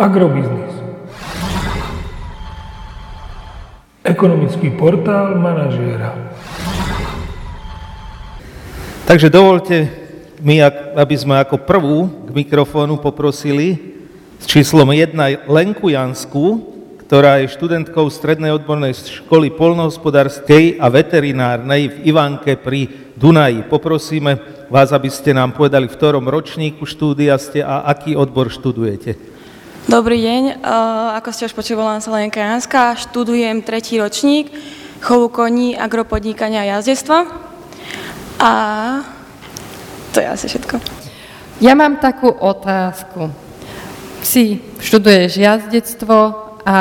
Agrobiznis. Ekonomický portál manažéra. Takže dovolte mi, aby sme ako prvú k mikrofónu poprosili s číslom 1 Lenku Jansku, ktorá je študentkou Strednej odbornej školy polnohospodárskej a veterinárnej v Ivanke pri Dunaji. Poprosíme vás, aby ste nám povedali, v ktorom ročníku štúdia ste a aký odbor študujete. Dobrý deň, ako ste už počuli, volám sa Lenka Janská, študujem tretí ročník chovu koní, agropodnikania a jazdectva. A to je asi všetko. Ja mám takú otázku. Si študuješ jazdectvo a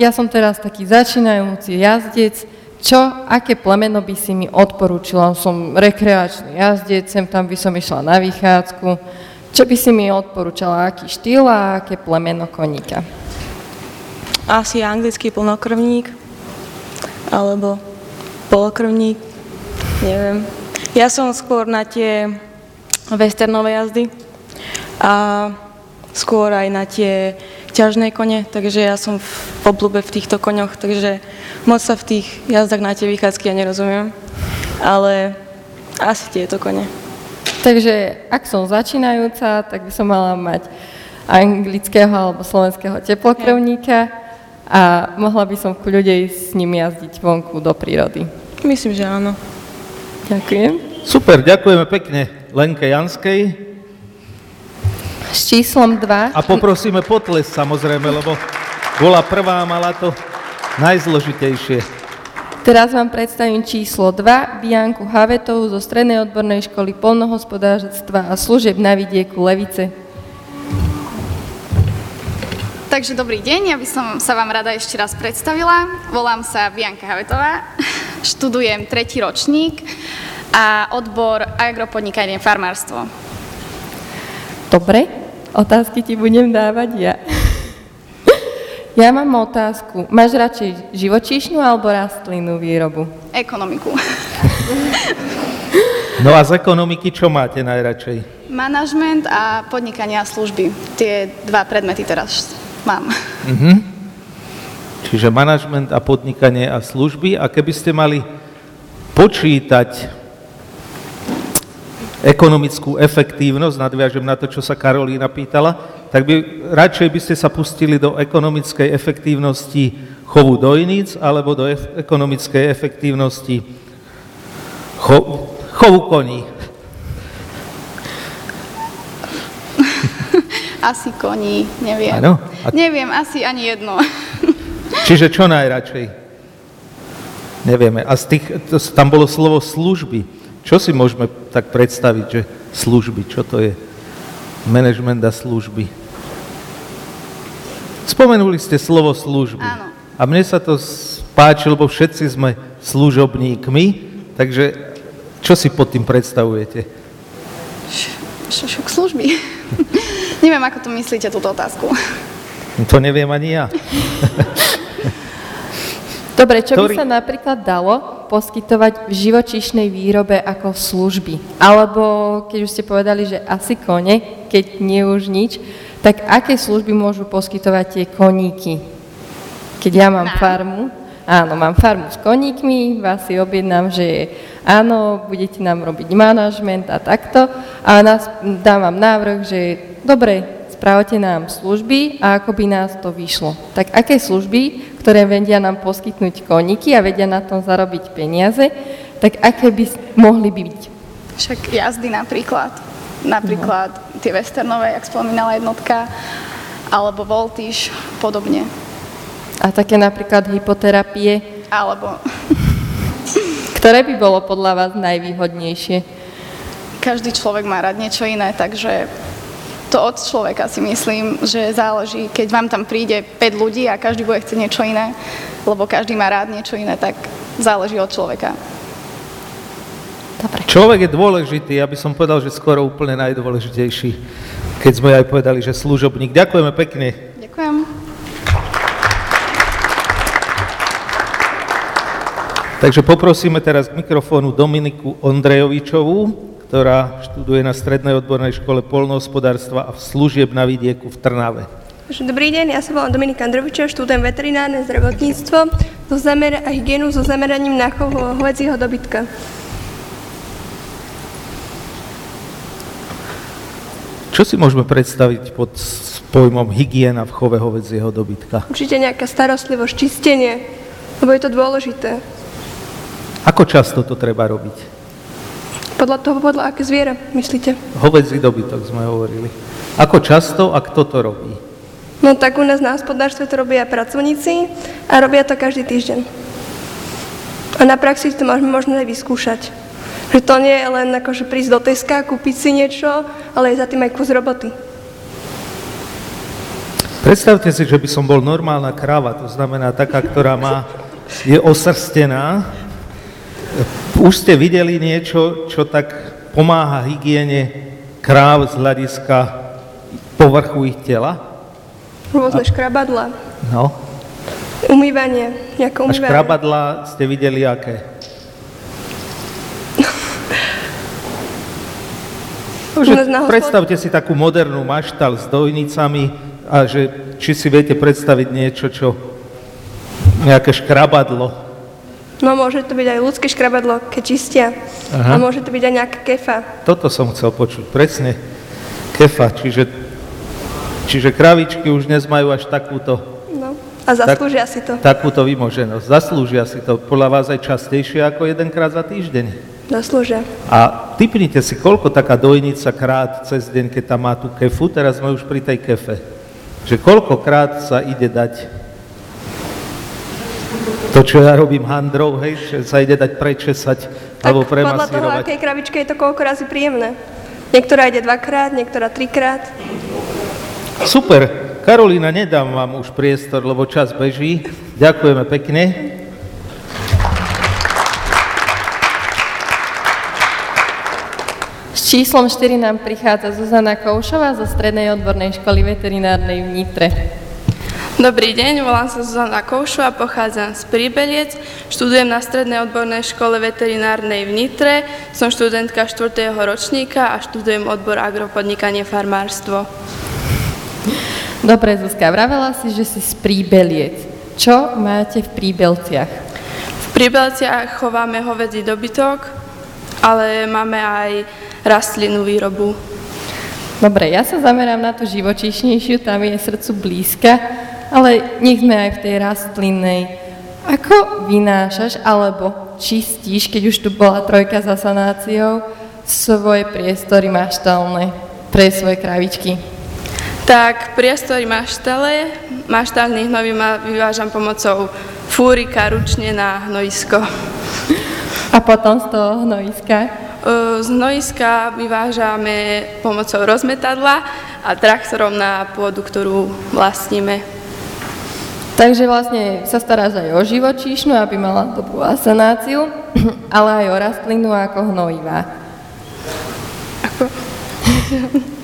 ja som teraz taký začínajúci jazdec, čo, aké plemeno by si mi odporúčila? Som rekreačný jazdec, sem tam by som išla na vychádzku. Čo by si mi odporúčala, aký štýl a aké plemeno koníka? Asi anglický plnokrvník, alebo polokrvník, neviem. Ja som skôr na tie westernové jazdy a skôr aj na tie ťažné kone, takže ja som v oblúbe v týchto koňoch, takže moc sa v tých jazdách na tie vychádzky ja nerozumiem, ale asi tieto kone. Takže ak som začínajúca, tak by som mala mať anglického alebo slovenského teplokrvníka a mohla by som ku ľudej s ním jazdiť vonku do prírody. Myslím, že áno. Ďakujem. Super, ďakujeme pekne Lenke Janskej s číslom 2. A poprosíme potles samozrejme, lebo bola prvá a mala to najzložitejšie. Teraz vám predstavím číslo 2, Bianku Havetovú zo Strednej odbornej školy polnohospodárstva a služieb na vidieku Levice. Takže dobrý deň, ja by som sa vám rada ešte raz predstavila. Volám sa Bianka Havetová, študujem tretí ročník a odbor agropodnikanie farmárstvo. Dobre, Otázky ti budem dávať ja. Ja mám otázku. Máš radšej živočíšnu alebo rastlinnú výrobu? Ekonomiku. No a z ekonomiky čo máte najradšej? Manažment a podnikania a služby. Tie dva predmety teraz mám. Uh-huh. Čiže manažment a podnikanie a služby. A keby ste mali počítať ekonomickú efektívnosť, nadviažem na to, čo sa Karolína pýtala, tak by radšej by ste sa pustili do ekonomickej efektívnosti chovu dojníc alebo do ef- ekonomickej efektívnosti cho- chovu koní. Asi koní, neviem. Ano? A... Neviem, asi ani jedno. Čiže čo najradšej? Nevieme. A z tých, to, tam bolo slovo služby. Čo si môžeme tak predstaviť, že služby, čo to je? Management a služby. Spomenuli ste slovo služby. Áno. A mne sa to páči, lebo všetci sme služobníkmi, takže čo si pod tým predstavujete? Šok služby. Neviem, ako to myslíte, túto otázku. To neviem ani ja. Dobre, čo by sa napríklad dalo poskytovať v živočišnej výrobe ako služby? Alebo, keď už ste povedali, že asi kone, keď nie už nič, tak aké služby môžu poskytovať tie koníky? Keď ja mám farmu, áno, mám farmu s koníkmi, vás si objednám, že áno, budete nám robiť manažment a takto a nás, dám vám návrh, že dobre, správate nám služby a ako by nás to vyšlo. Tak aké služby ktoré vedia nám poskytnúť koníky a vedia na tom zarobiť peniaze, tak aké by mohli byť? Však jazdy napríklad. Napríklad no. tie westernové, jak spomínala jednotka, alebo voltíž, podobne. A také napríklad hypoterapie? Alebo... Ktoré by bolo podľa vás najvýhodnejšie? Každý človek má rád niečo iné, takže to od človeka si myslím, že záleží, keď vám tam príde 5 ľudí a každý bude chcieť niečo iné, lebo každý má rád niečo iné, tak záleží od človeka. Dobre. Človek je dôležitý, ja by som povedal, že skoro úplne najdôležitejší, keď sme aj povedali, že služobník. Ďakujeme pekne. Ďakujem. Takže poprosíme teraz k mikrofónu Dominiku Ondrejovičovú, ktorá študuje na Strednej odbornej škole polnohospodárstva a služieb na vidieku v Trnave. Dobrý deň, ja sa volám Dominika Androvičová, študujem veterinárne zdravotníctvo zo zamer- a hygienu so zameraním na chov hovedzieho dobytka. Čo si môžeme predstaviť pod pojmom hygiena v chove hovedzieho dobytka? Určite nejaká starostlivosť, čistenie, lebo je to dôležité. Ako často to treba robiť? Podľa toho, podľa aké zviera, myslíte? Hovedzí dobytok sme hovorili. Ako často a kto to robí? No tak u nás na hospodárstve to robia pracovníci a robia to každý týždeň. A na praxi to môžeme možno aj vyskúšať. Že to nie je len akože prísť do Teska, kúpiť si niečo, ale je za tým aj kus roboty. Predstavte si, že by som bol normálna kráva, to znamená taká, ktorá má, je osrstená už ste videli niečo, čo tak pomáha hygiene kráv z hľadiska povrchu ich tela? Rôzne A... škrabadla. No. Umývanie, nejaké umývanie. A škrabadla ste videli aké? Predstavte si takú modernú maštal s dojnicami a že či si viete predstaviť niečo, čo nejaké škrabadlo, No môže to byť aj ľudské škrabadlo, keď čistia. Aha. A môže to byť aj nejaká kefa. Toto som chcel počuť, presne. Kefa, čiže, čiže kravičky už dnes majú až takúto... No, a zaslúžia tak, si to. Takúto vymoženosť. Zaslúžia si to. Podľa vás aj častejšie ako jedenkrát za týždeň. Zaslúžia. A typnite si, koľko taká dojnica krát cez deň, keď tam má tú kefu, teraz sme už pri tej kefe, že koľkokrát sa ide dať to, čo ja robím handrou, hej, že sa ide dať prečesať tak alebo premasírovať. podľa toho, akej kravičke je to koľko razy príjemné. Niektorá ide dvakrát, niektorá trikrát. Super. Karolína, nedám vám už priestor, lebo čas beží. Ďakujeme pekne. Číslom 4 nám prichádza Zuzana Koušová zo Strednej odbornej školy veterinárnej v Nitre. Dobrý deň, volám sa Zuzana Koušu a pochádzam z Príbeliec. Študujem na Strednej odbornej škole veterinárnej v Nitre. Som študentka 4. ročníka a študujem odbor agropodnikanie farmárstvo. Dobre, Zuzka, vravela si, že si z Príbeliec. Čo máte v Príbelciach? V Príbelciach chováme hovedzí dobytok, ale máme aj rastlinnú výrobu. Dobre, ja sa zamerám na tú živočíšnejšiu, tam je srdcu blízka ale nech sme aj v tej rastlinnej. Ako vynášaš alebo čistíš, keď už tu bola trojka za sanáciou, svoje priestory maštalné pre svoje kravičky? Tak priestory maštale, maštálnych hnojí vyvážam pomocou fúrika ručne na hnojisko. A potom z toho hnojiska? Z hnojiska vyvážame pomocou rozmetadla a traktorom na pôdu, ktorú vlastníme. Takže vlastne sa staráš aj o živočíšnu, aby mala dobrú asanáciu, ale aj o rastlinu ako hnojivá. Ako?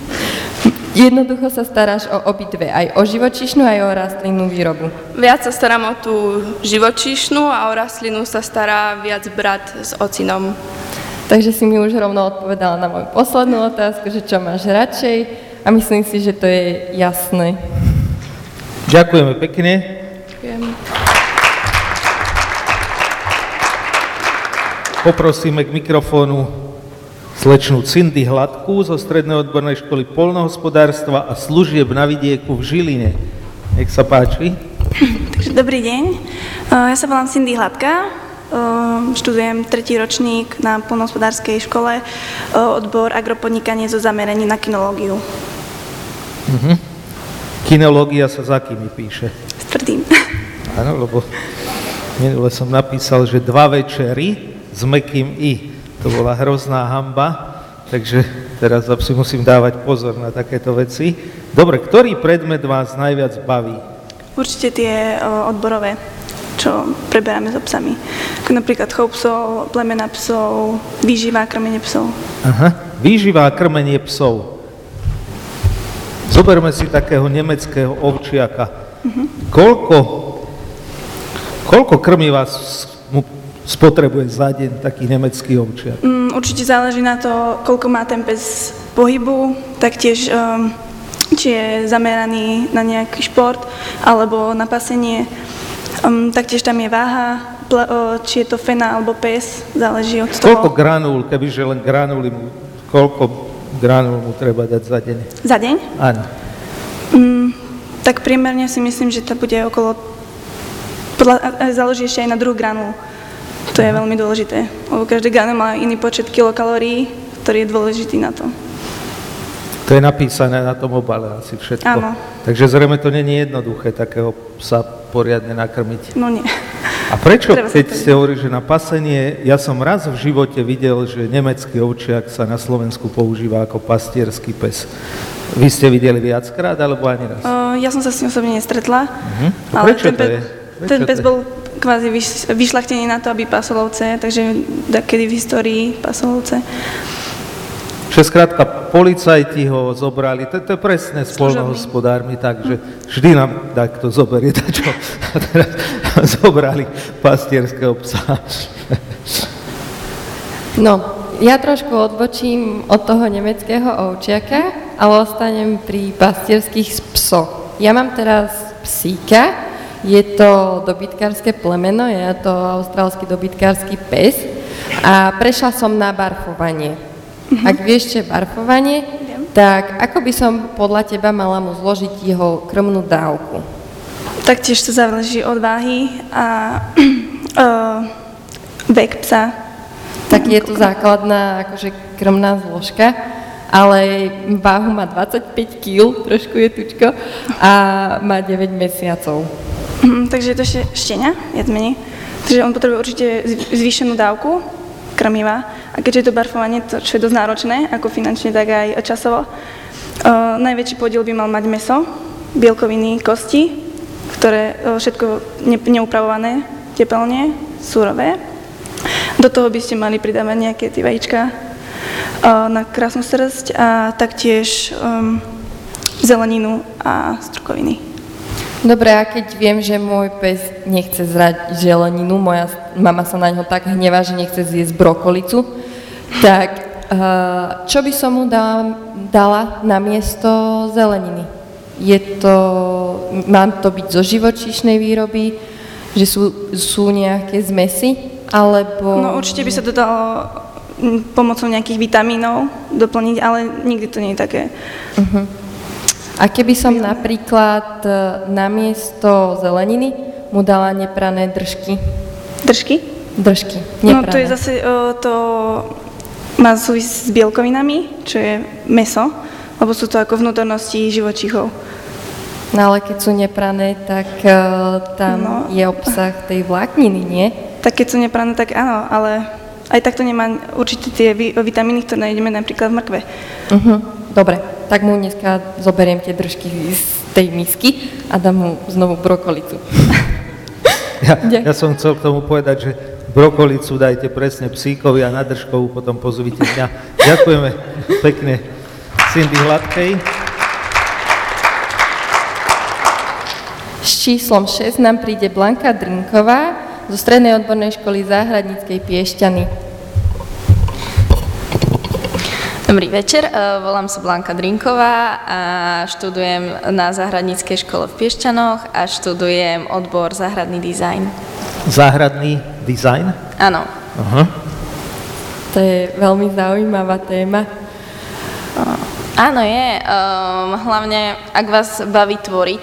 Jednoducho sa staráš o obidve, aj o živočíšnu, aj o rastlinnú výrobu. Viac sa starám o tú živočíšnu a o rastlinu sa stará viac brat s ocinom. Takže si mi už rovno odpovedala na moju poslednú otázku, že čo máš radšej a myslím si, že to je jasné. Ďakujeme pekne. Ďakujem. Poprosíme k mikrofónu slečnú Cindy Hladkú zo Strednej odbornej školy polnohospodárstva a služieb na vidieku v Žiline. Nech sa páči. Takže dobrý deň. Ja sa volám Cindy Hladká, študujem tretí ročník na polnohospodárskej škole, odbor agropodnikanie zo zameraním na kinológiu. Uh-huh. Kinológia sa za kými píše? S tvrdým. Áno, lebo minule som napísal, že dva večery s mekým i. To bola hrozná hamba, takže teraz si musím dávať pozor na takéto veci. Dobre, ktorý predmet vás najviac baví? Určite tie odborové, čo preberáme s obsami. Ako napríklad chov psov, plemena psov, výživa a krmenie psov. Aha, výživa a krmenie psov. Zoberme si takého nemeckého ovčiaka. Uh-huh. Koľko Koľko krmiva mu spotrebuje za deň taký nemecký ovčiak? Mm, určite záleží na to, koľko má ten pes pohybu, taktiež um, či je zameraný na nejaký šport alebo na pasenie. Um, taktiež tam je váha, pl- uh, či je to fena alebo pes, záleží od toho. Koľko granúl, kebyže len granuly, mu, koľko granúl mu treba dať za deň? Za deň? Áno. Um, tak priemerne si myslím, že to bude okolo, podľa, záleží ešte aj na druh granul. To je veľmi dôležité, lebo každý granul má iný počet kilokalórií, ktorý je dôležitý na to. To je napísané na tom obale asi všetko. Áno. Takže zrejme to není jednoduché takého psa poriadne nakrmiť. No nie. A prečo, Treba keď ste hovorili, že na pasenie, ja som raz v živote videl, že nemecký ovčiak sa na Slovensku používa ako pastierský pes. Vy ste videli viackrát, alebo ani raz? Uh, ja som sa s ním osobne nestretla, Uh-huh. Prečo ten, to je? Prečo ten pes bol kvázi vyš- vyšľachtený na to, aby pasol takže kedy v histórii pasol ovce. Že skrátka, policajti ho zobrali, to, to je presne s polnohospodármi, takže vždy nám takto zoberie dačo. A teraz zobrali pastierského psa. No, ja trošku odbočím od toho nemeckého ovčiaka, ale ostanem pri pastierských psoch. Ja mám teraz psíka, je to dobytkárske plemeno, je to austrálsky dobytkársky pes a prešla som na barfovanie. Ak vieš, čo je barfovanie, tak ako by som podľa teba mala mu zložiť jeho krmnú dávku? Taktiež to záleží od váhy a uh, vek psa. Tak je to základná akože krmná zložka, ale váhu má 25 kg, trošku je tučko, a má 9 mesiacov. Mhm, takže je to ešte štenia, viac menej. Takže on potrebuje určite zv- zvýšenú dávku krmiva. A keďže je to barfovanie, to, čo je dosť náročné, ako finančne, tak aj časovo, uh, najväčší podiel by mal mať meso, bielkoviny, kosti, ktoré uh, všetko ne, neupravované, tepelne, surové. Do toho by ste mali pridávať nejaké tie vajíčka uh, na krásnu srst a taktiež um, zeleninu a strukoviny. Dobre, a keď viem, že môj pes nechce zrať zeleninu, moja mama sa na ňo tak hnevá, že nechce zjesť brokolicu, tak uh, čo by som mu dala, dala na miesto zeleniny? Je to, mám to byť zo živočíšnej výroby, že sú, sú nejaké zmesy, alebo... No určite by sa to dalo mm, pomocou nejakých vitamínov doplniť, ale nikdy to nie je také. A keby som napríklad e, namiesto zeleniny mu dala neprané držky? Držky? Držky, No neprané. to je zase, o, to má súvisť s bielkovinami, čo je meso, lebo sú to ako vnútornosti živočíchov. No ale keď sú neprané, tak uh, tam No. je obsah tej vlákniny, nie? Tak keď sú neprané, tak áno, ale aj tak to nemá určite tie vi- vitamíny, ktoré nájdeme napríklad v mrkve. Uh-huh. Dobre, tak mu dneska zoberiem tie držky z tej misky a dám mu znovu brokolicu. Ja, ja som chcel k tomu povedať, že brokolicu dajte presne psíkovi a na držkovú potom pozvite mňa. Ďakujeme pekne Cindy Hladkej. S číslom 6 nám príde Blanka Drinková zo Strednej odbornej školy Záhradníckej Piešťany. Dobrý večer, eh, volám sa Blanka Drinková a študujem na Záhradníckej škole v Piešťanoch a študujem odbor záhradný dizajn. Záhradný dizajn. Áno, Aha. To je veľmi zaujímavá téma. áno je, um, hlavne ak vás baví tvoriť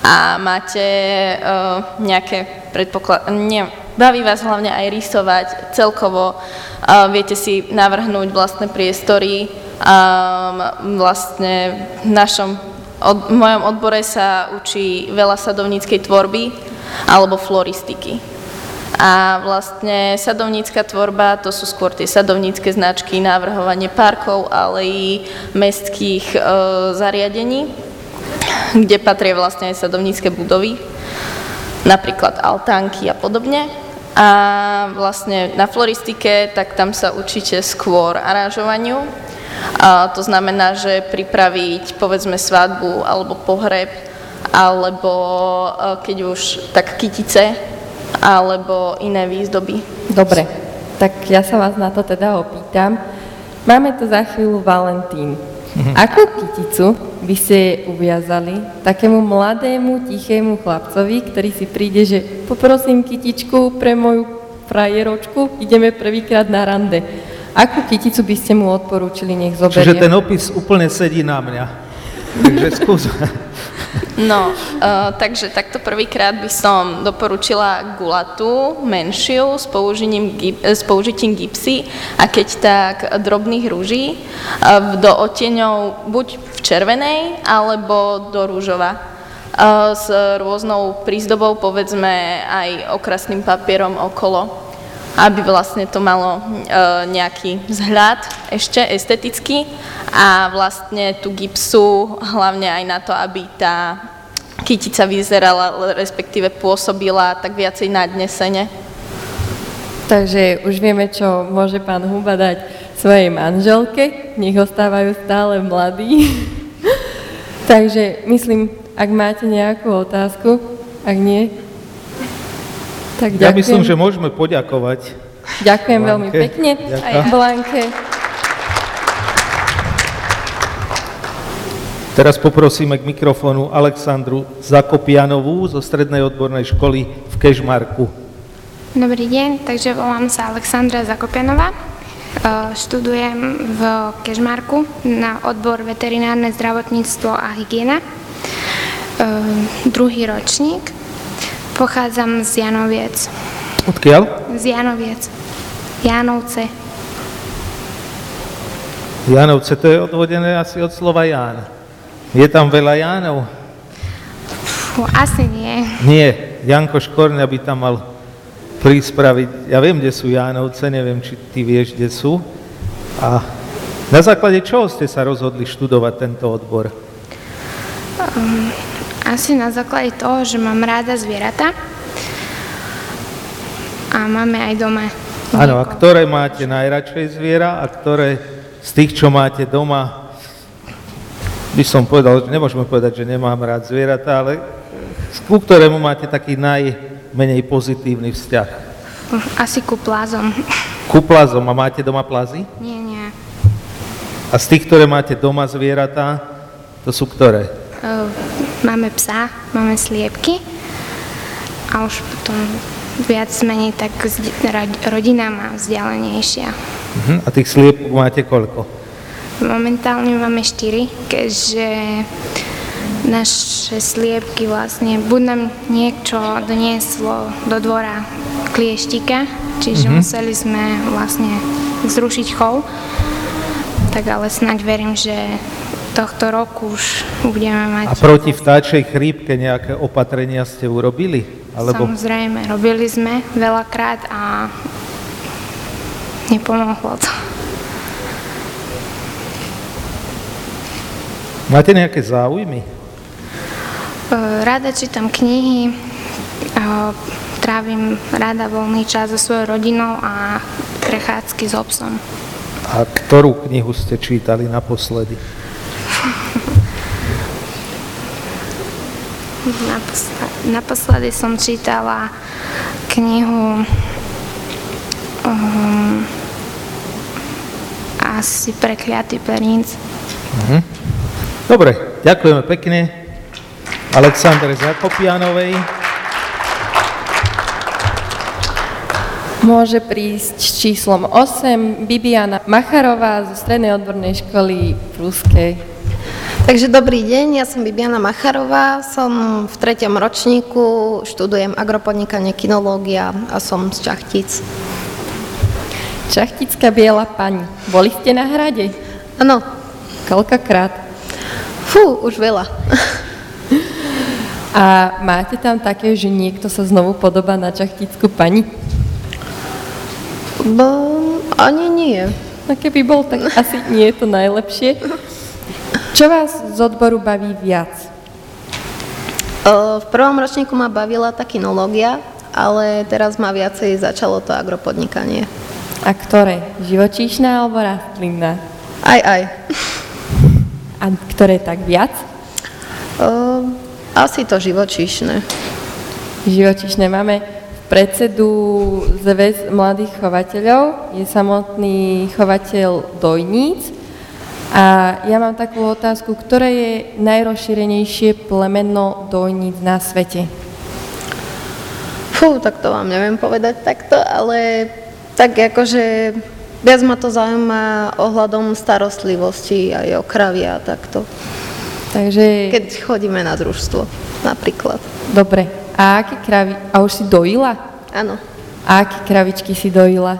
a máte uh, nejaké predpoklady, nie, baví vás hlavne aj rysovať celkovo, uh, viete si navrhnúť vlastné priestory, um, vlastne v našom od, v mojom odbore sa učí veľa sadovníckej tvorby alebo floristiky. A vlastne sadovnícka tvorba, to sú skôr tie sadovnícke značky, návrhovanie parkov, alejí, mestských e, zariadení, kde patria vlastne aj sadovnícke budovy, napríklad altánky a podobne. A vlastne na floristike, tak tam sa učíte skôr aranžovaniu. A to znamená, že pripraviť povedzme svadbu alebo pohreb, alebo e, keď už tak kytice, alebo iné výzdoby. Dobre, tak ja sa vás na to teda opýtam. Máme tu za chvíľu Valentín. Mhm. Akú kyticu by ste uviazali takému mladému, tichému chlapcovi, ktorý si príde, že poprosím kytičku pre moju frajeročku, ideme prvýkrát na rande. Akú kyticu by ste mu odporúčili, nech zoberie? Čiže ten opis úplne sedí na mňa. Takže skús. No, uh, takže takto prvýkrát by som doporučila gulatu, menšiu, s, použitím, s použitím gipsy a keď tak drobných rúží uh, do oteňov buď v červenej alebo do rúžova uh, s rôznou prízdobou, povedzme aj okrasným papierom okolo aby vlastne to malo nejaký vzhľad ešte estetický a vlastne tú gipsu hlavne aj na to, aby tá kytica vyzerala, respektíve pôsobila tak viacej nadnesene. Takže už vieme, čo môže pán Huba dať svojej manželke, nech ostávajú stále mladí. Takže myslím, ak máte nejakú otázku, ak nie, tak ďakujem. Ja myslím, že môžeme poďakovať. Ďakujem Blanke. veľmi pekne. Ďakujem. Blanke. Teraz poprosíme k mikrofónu Alexandru Zakopianovú zo Strednej odbornej školy v Kežmarku. Dobrý deň, takže volám sa Alexandra Zakopianová. E, študujem v Kežmarku na odbor veterinárne zdravotníctvo a hygiena. E, druhý ročník. Pochádzam z Janoviec. Odkiaľ? Z Janoviec. Jánovce. Jánovce, to je odvodené asi od slova Ján. Je tam veľa Jánov? Fú, asi nie. Nie, Janko Škorňa by tam mal prispraviť. Ja viem, kde sú Jánovce, neviem, či ty vieš, kde sú. A na základe čoho ste sa rozhodli študovať tento odbor? Um, asi na základe toho, že mám ráda zvieratá a máme aj doma. Áno, a ktoré máte najradšej zviera a ktoré z tých, čo máte doma, by som povedal, že nemôžeme povedať, že nemám rád zvieratá, ale ku ktorému máte taký najmenej pozitívny vzťah? Asi ku plázom. Ku plázom. A máte doma plazy? Nie, nie. A z tých, ktoré máte doma zvieratá, to sú ktoré? Máme psa, máme sliepky a už potom viac menej tak rodina má vzdialenejšia. Uh-huh. A tých sliepok máte koľko? Momentálne máme 4, keďže naše sliepky vlastne, buď nám niečo donieslo do dvora klieštika, čiže mm-hmm. museli sme vlastne zrušiť chov, tak ale snáď verím, že tohto roku už budeme mať... A proti vtáčej chrípke nejaké opatrenia ste urobili? Alebo... Samozrejme, robili sme veľakrát a nepomohlo to. Máte nejaké záujmy? Rada čítam knihy, trávim rada voľný čas so svojou rodinou a prechádzky s obsom. A ktorú knihu ste čítali naposledy? Naposledy, som čítala knihu um, asi Prekliatý perinc. Uh-huh. Dobre, ďakujeme pekne Aleksandre Zakopianovej. Môže prísť s číslom 8 Bibiana Macharová zo Strednej odbornej školy Pruskej. Takže dobrý deň, ja som Bibiana Macharová, som v treťom ročníku, študujem agropodnikanie, kinológia a som z Čachtic. Čachtická biela pani. Boli ste na hrade? Áno. Koľkokrát? Fú, už veľa. A máte tam také, že niekto sa znovu podobá na čachtickú pani? Bo, ani nie. No keby bol, tak asi nie je to najlepšie. Čo vás z odboru baví viac? V prvom ročníku ma bavila tá kinológia, ale teraz ma viacej začalo to agropodnikanie. A ktoré? Živočíšna alebo rastlinná? Aj, aj. A ktoré tak viac? Uh, asi to živočíšne. Živočíšne máme predsedu zväz mladých chovateľov, je samotný chovateľ dojníc A ja mám takú otázku, ktoré je najrozšírenejšie plemeno dojníc na svete? Fú, tak to vám neviem povedať takto, ale tak akože viac ma to zaujíma ohľadom starostlivosti aj o kravy a takto. Takže... Keď chodíme na družstvo napríklad. Dobre. A aké kravy? A už si dojila? Áno. A aké kravičky si dojila?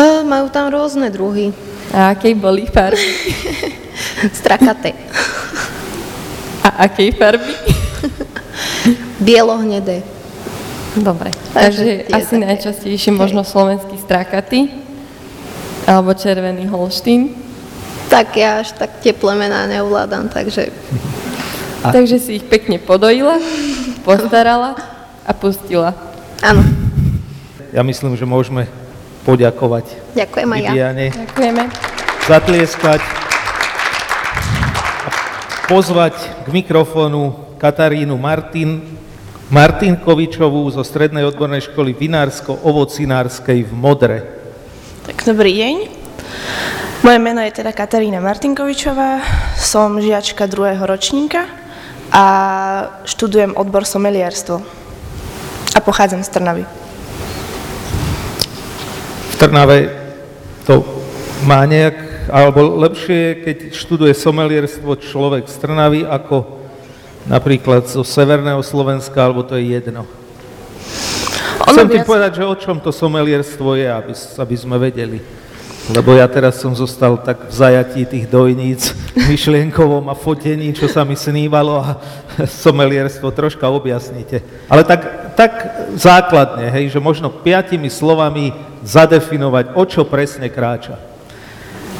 A, majú tam rôzne druhy. A akej boli farby? Strakaté. A akej farby? Bielo-hnedé. Dobre, takže, takže asi také. najčastejšie možno slovenský strakaty alebo červený holštín. Tak ja až tak tie plemená neuvládam, takže... A... Takže si ich pekne podojila, postarala a pustila. Áno. Ja myslím, že môžeme poďakovať Ďakujem aj ja. Ďakujeme. Zatlieskať a pozvať k mikrofónu Katarínu Martin, Martinkovičovú zo Strednej odbornej školy vinársko-ovocinárskej v Modre. Tak dobrý deň. Moje meno je teda Katarína Martinkovičová, som žiačka druhého ročníka a študujem odbor somelierstvo a pochádzam z Trnavy. Trnave to má nejak, alebo lepšie, keď študuje somelierstvo človek z Trnavy, ako napríklad zo severného Slovenska, alebo to je jedno. Ono Chcem viac... ti povedať, že o čom to somelierstvo je, aby, aby sme vedeli. Lebo ja teraz som zostal tak v zajatí tých dojníc myšlienkovom a fotení, čo sa mi snívalo a somelierstvo troška objasnite. Ale tak, tak základne, hej, že možno piatimi slovami zadefinovať, o čo presne kráča.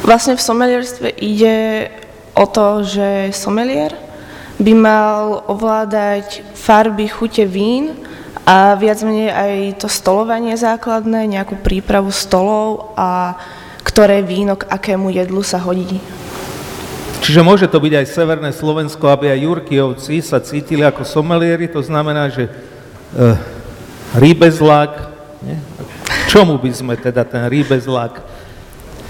Vlastne v somelierstve ide o to, že somelier by mal ovládať farby, chute vín a viac menej aj to stolovanie základné, nejakú prípravu stolov a ktoré víno k akému jedlu sa hodí. Čiže môže to byť aj Severné Slovensko, aby aj Jurkijovci sa cítili ako somelieri, to znamená, že e, rýbezlák, nie? Čomu by sme teda ten rýbezlák?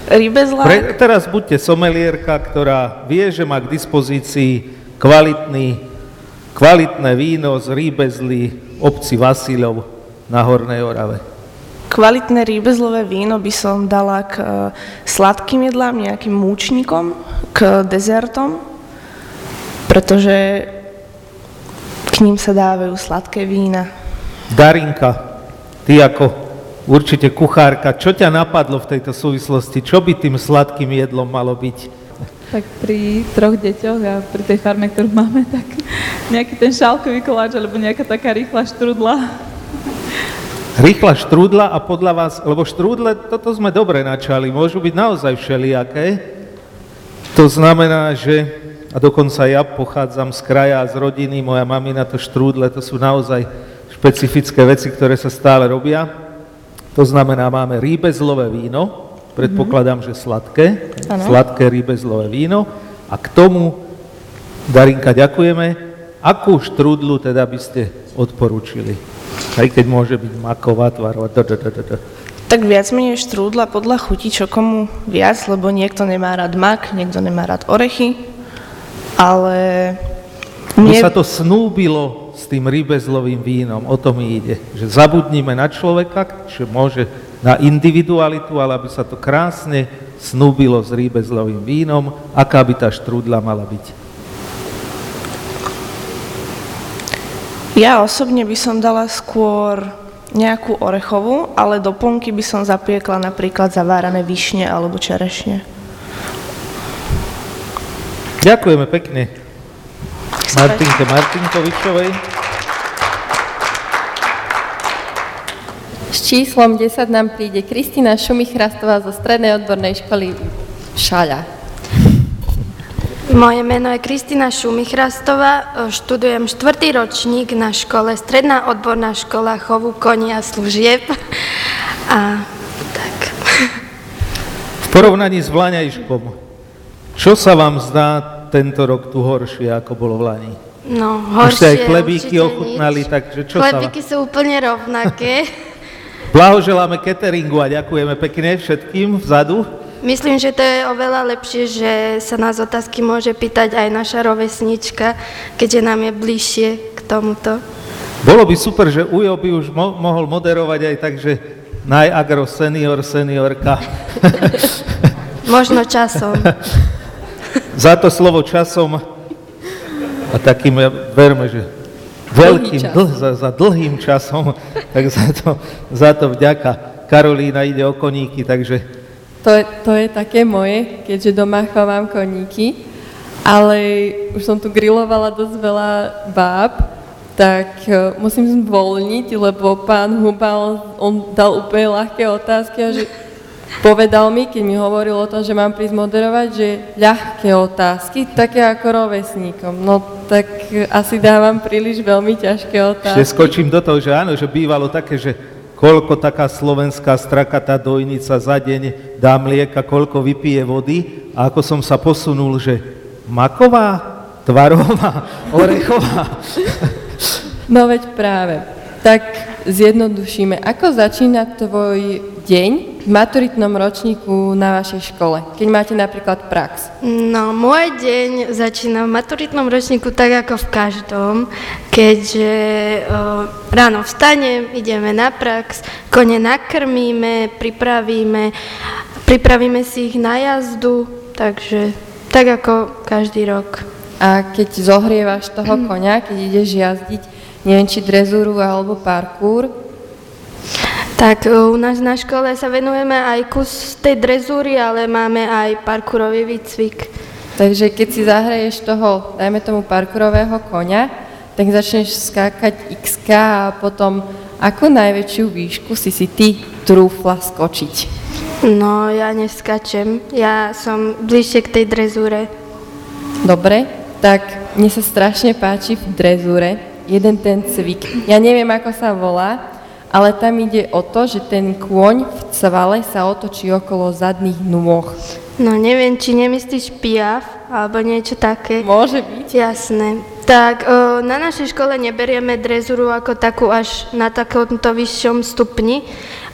Rýbezlák? Pre, teraz buďte somelierka, ktorá vie, že má k dispozícii kvalitný, kvalitné víno z rýbezly obci Vasilov na Hornej Orave. Kvalitné rýbezlové víno by som dala k e, sladkým jedlám, nejakým múčnikom, k dezertom, pretože k ním sa dávajú sladké vína. Darinka, ty ako určite kuchárka, čo ťa napadlo v tejto súvislosti? Čo by tým sladkým jedlom malo byť? Tak pri troch deťoch a pri tej farme, ktorú máme, tak nejaký ten šálkový koláč alebo nejaká taká rýchla štrudla Rýchla štrúdla a podľa vás, lebo štrúdle, toto sme dobre načali, môžu byť naozaj všelijaké. To znamená, že, a dokonca ja pochádzam z kraja, z rodiny, moja mamina to štrúdle, to sú naozaj špecifické veci, ktoré sa stále robia. To znamená, máme rýbezlové víno, predpokladám, že sladké, ano. sladké rýbezlové víno a k tomu, Darinka, ďakujeme, akú štrúdlu teda by ste odporúčili? Aj keď môže byť maková, tvarová, tak viac menej štrúdla podľa chuti, čo komu viac, lebo niekto nemá rád mak, niekto nemá rád orechy, ale... Nie... sa to snúbilo s tým rybezlovým vínom, o tom mi ide, že zabudnime na človeka, že môže na individualitu, ale aby sa to krásne snúbilo s rýbezlovým vínom, aká by tá štrúdla mala byť. Ja osobne by som dala skôr nejakú orechovú, ale do plnky by som zapiekla napríklad zavárané višne alebo čerešne. Ďakujeme pekne Martinke Martinkovičovej. S číslom 10 nám príde Kristýna Šumichrastová zo Strednej odbornej školy Šaľa. Moje meno je Kristina Šumichrastová, študujem štvrtý ročník na škole, stredná odborná škola chovu konia služieb. A tak. V porovnaní s Vlaňajškom, čo sa vám zdá tento rok tu horšie, ako bolo v Lani? No, horšie ste aj chlebíky ochutnali, nič. takže čo Chlebíky sa... sú úplne rovnaké. Blahoželáme cateringu a ďakujeme pekne všetkým vzadu. Myslím, že to je oveľa lepšie, že sa nás otázky môže pýtať aj naša rovesnička, keďže nám je bližšie k tomuto. Bolo by super, že Ujo by už mo- mohol moderovať aj tak, že najagro senior, seniorka. Možno časom. za to slovo časom. A takým, ja verme, že veľkým, dlh, za, za dlhým časom, tak za to, za to vďaka. Karolína ide o koníky, takže... To je, to je také moje, keďže doma chovám koníky, ale už som tu grilovala dosť veľa báb, tak e, musím zvolniť, lebo pán Huba, on, on dal úplne ľahké otázky a že povedal mi, keď mi hovoril o tom, že mám prísť moderovať, že ľahké otázky, také ako rovesníkom. No tak asi dávam príliš veľmi ťažké otázky. Že skočím do toho, že áno, že bývalo také, že koľko taká slovenská strakatá dojnica za deň dá mlieka, koľko vypije vody a ako som sa posunul, že maková, tvarová, orechová. No veď práve. Tak zjednodušíme. Ako začína tvoj deň v maturitnom ročníku na vašej škole, keď máte napríklad prax? No, môj deň začína v maturitnom ročníku tak ako v každom, keďže o, ráno vstanem, ideme na prax, kone nakrmíme, pripravíme, pripravíme si ich na jazdu, takže tak ako každý rok. A keď zohrievaš toho konia, keď ideš jazdiť, neviem, či drezúru alebo parkour. Tak e, u nás na škole sa venujeme aj kus tej drezúry, ale máme aj parkourový výcvik. Takže keď si zahraješ toho, dajme tomu parkourového konia, tak začneš skákať x a potom ako najväčšiu výšku si si ty trúfla skočiť? No, ja neskačem. Ja som bližšie k tej drezúre. Dobre, tak mne sa strašne páči v drezúre, jeden ten cvik. Ja neviem, ako sa volá, ale tam ide o to, že ten kôň v cvale sa otočí okolo zadných nôh. No neviem, či nemyslíš piaf, alebo niečo také. Môže byť. Jasné. Tak o, na našej škole neberieme drezuru ako takú až na takomto vyššom stupni,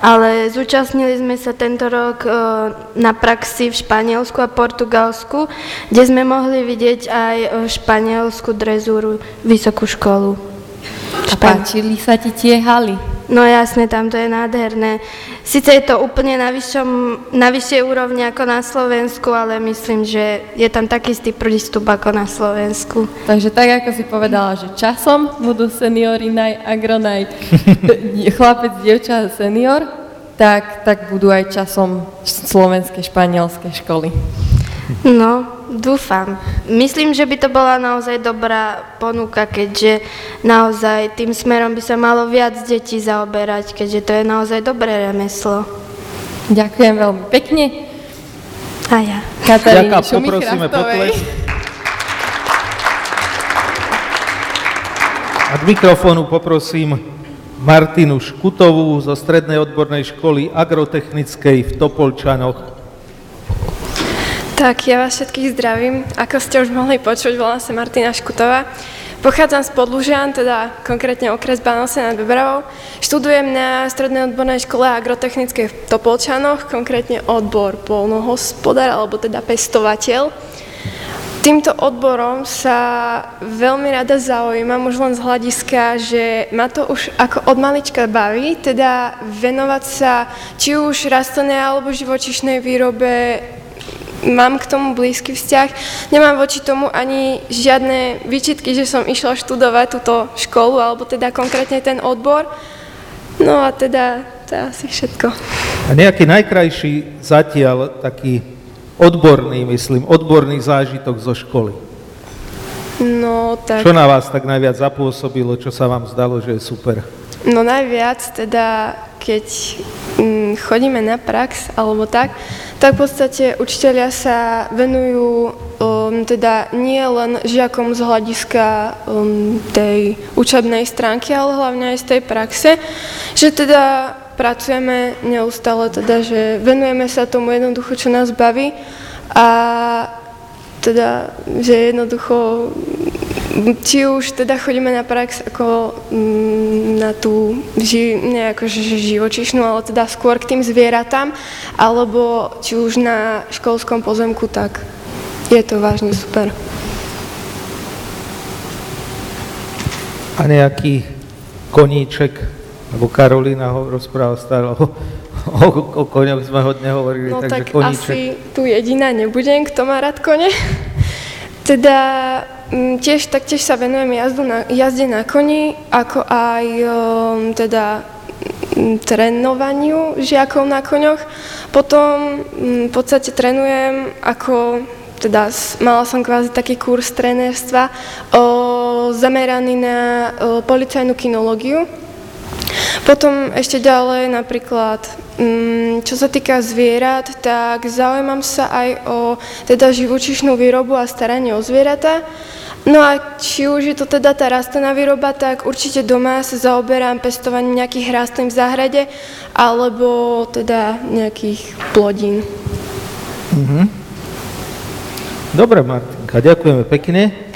ale zúčastnili sme sa tento rok o, na praxi v Španielsku a Portugalsku, kde sme mohli vidieť aj španielsku drezúru, vysokú školu. A páčili sa ti tie haly? No jasne, tam to je nádherné. Sice je to úplne na, vyššom, na vyššej úrovni ako na Slovensku, ale myslím, že je tam taký istý prístup ako na Slovensku. Takže tak, ako si povedala, že časom budú seniory naj, agronaj, chlapec, dievča, senior, tak, tak budú aj časom slovenské, španielské školy. No, dúfam. Myslím, že by to bola naozaj dobrá ponuka, keďže naozaj tým smerom by sa malo viac detí zaoberať, keďže to je naozaj dobré remeslo. Ďakujem veľmi pekne. A ja. Kataríne poprosíme potles. A k mikrofónu poprosím Martinu Škutovú zo Strednej odbornej školy agrotechnickej v Topolčanoch. Tak, ja vás všetkých zdravím. Ako ste už mohli počuť, volám sa Martina Škutová. Pochádzam z Podlužian, teda konkrétne okres Banose nad Bebravou. Študujem na Strednej odbornej škole agrotechnickej v Topolčanoch, konkrétne odbor polnohospodár, alebo teda pestovateľ. Týmto odborom sa veľmi rada zaujímam, už len z hľadiska, že ma to už ako od malička baví, teda venovať sa či už rastlinnej alebo živočišnej výrobe mám k tomu blízky vzťah. Nemám voči tomu ani žiadne výčitky, že som išla študovať túto školu, alebo teda konkrétne ten odbor. No a teda to je asi všetko. A nejaký najkrajší zatiaľ taký odborný, myslím, odborný zážitok zo školy? No tak... Čo na vás tak najviac zapôsobilo, čo sa vám zdalo, že je super? No najviac teda, keď mm, chodíme na prax alebo tak, tak v podstate učiteľia sa venujú um, teda nie len žiakom z hľadiska um, tej učebnej stránky, ale hlavne aj z tej praxe, že teda pracujeme neustále, teda, že venujeme sa tomu jednoducho, čo nás baví a teda, že jednoducho či už teda chodíme na prax ako mm, na tú, ži, nie ako že živočišnú, ale teda skôr k tým zvieratám, alebo či už na školskom pozemku, tak je to vážne super. A nejaký koníček, alebo Karolina ho rozpráva stále o, o, o koňoch sme hodne hovorili, no, takže tak koníček. asi tu jediná nebudem, kto má rád kone. Teda m, tiež taktiež sa venujem jazdu na, jazde na koni, ako aj o, teda m, trénovaniu žiakov na koňoch. Potom m, v podstate trénujem ako teda mala som kvázi taký kurz trénerstva o, zameraný na o, policajnú kinológiu. Potom ešte ďalej napríklad, mm, čo sa týka zvierat, tak zaujímam sa aj o teda živočišnú výrobu a staranie o zvieratá. No a či už je to teda tá rastlinná výroba, tak určite doma sa zaoberám pestovaním nejakých rastlín v záhrade alebo teda nejakých plodín. Mhm. Dobre, Martinka, ďakujeme pekne.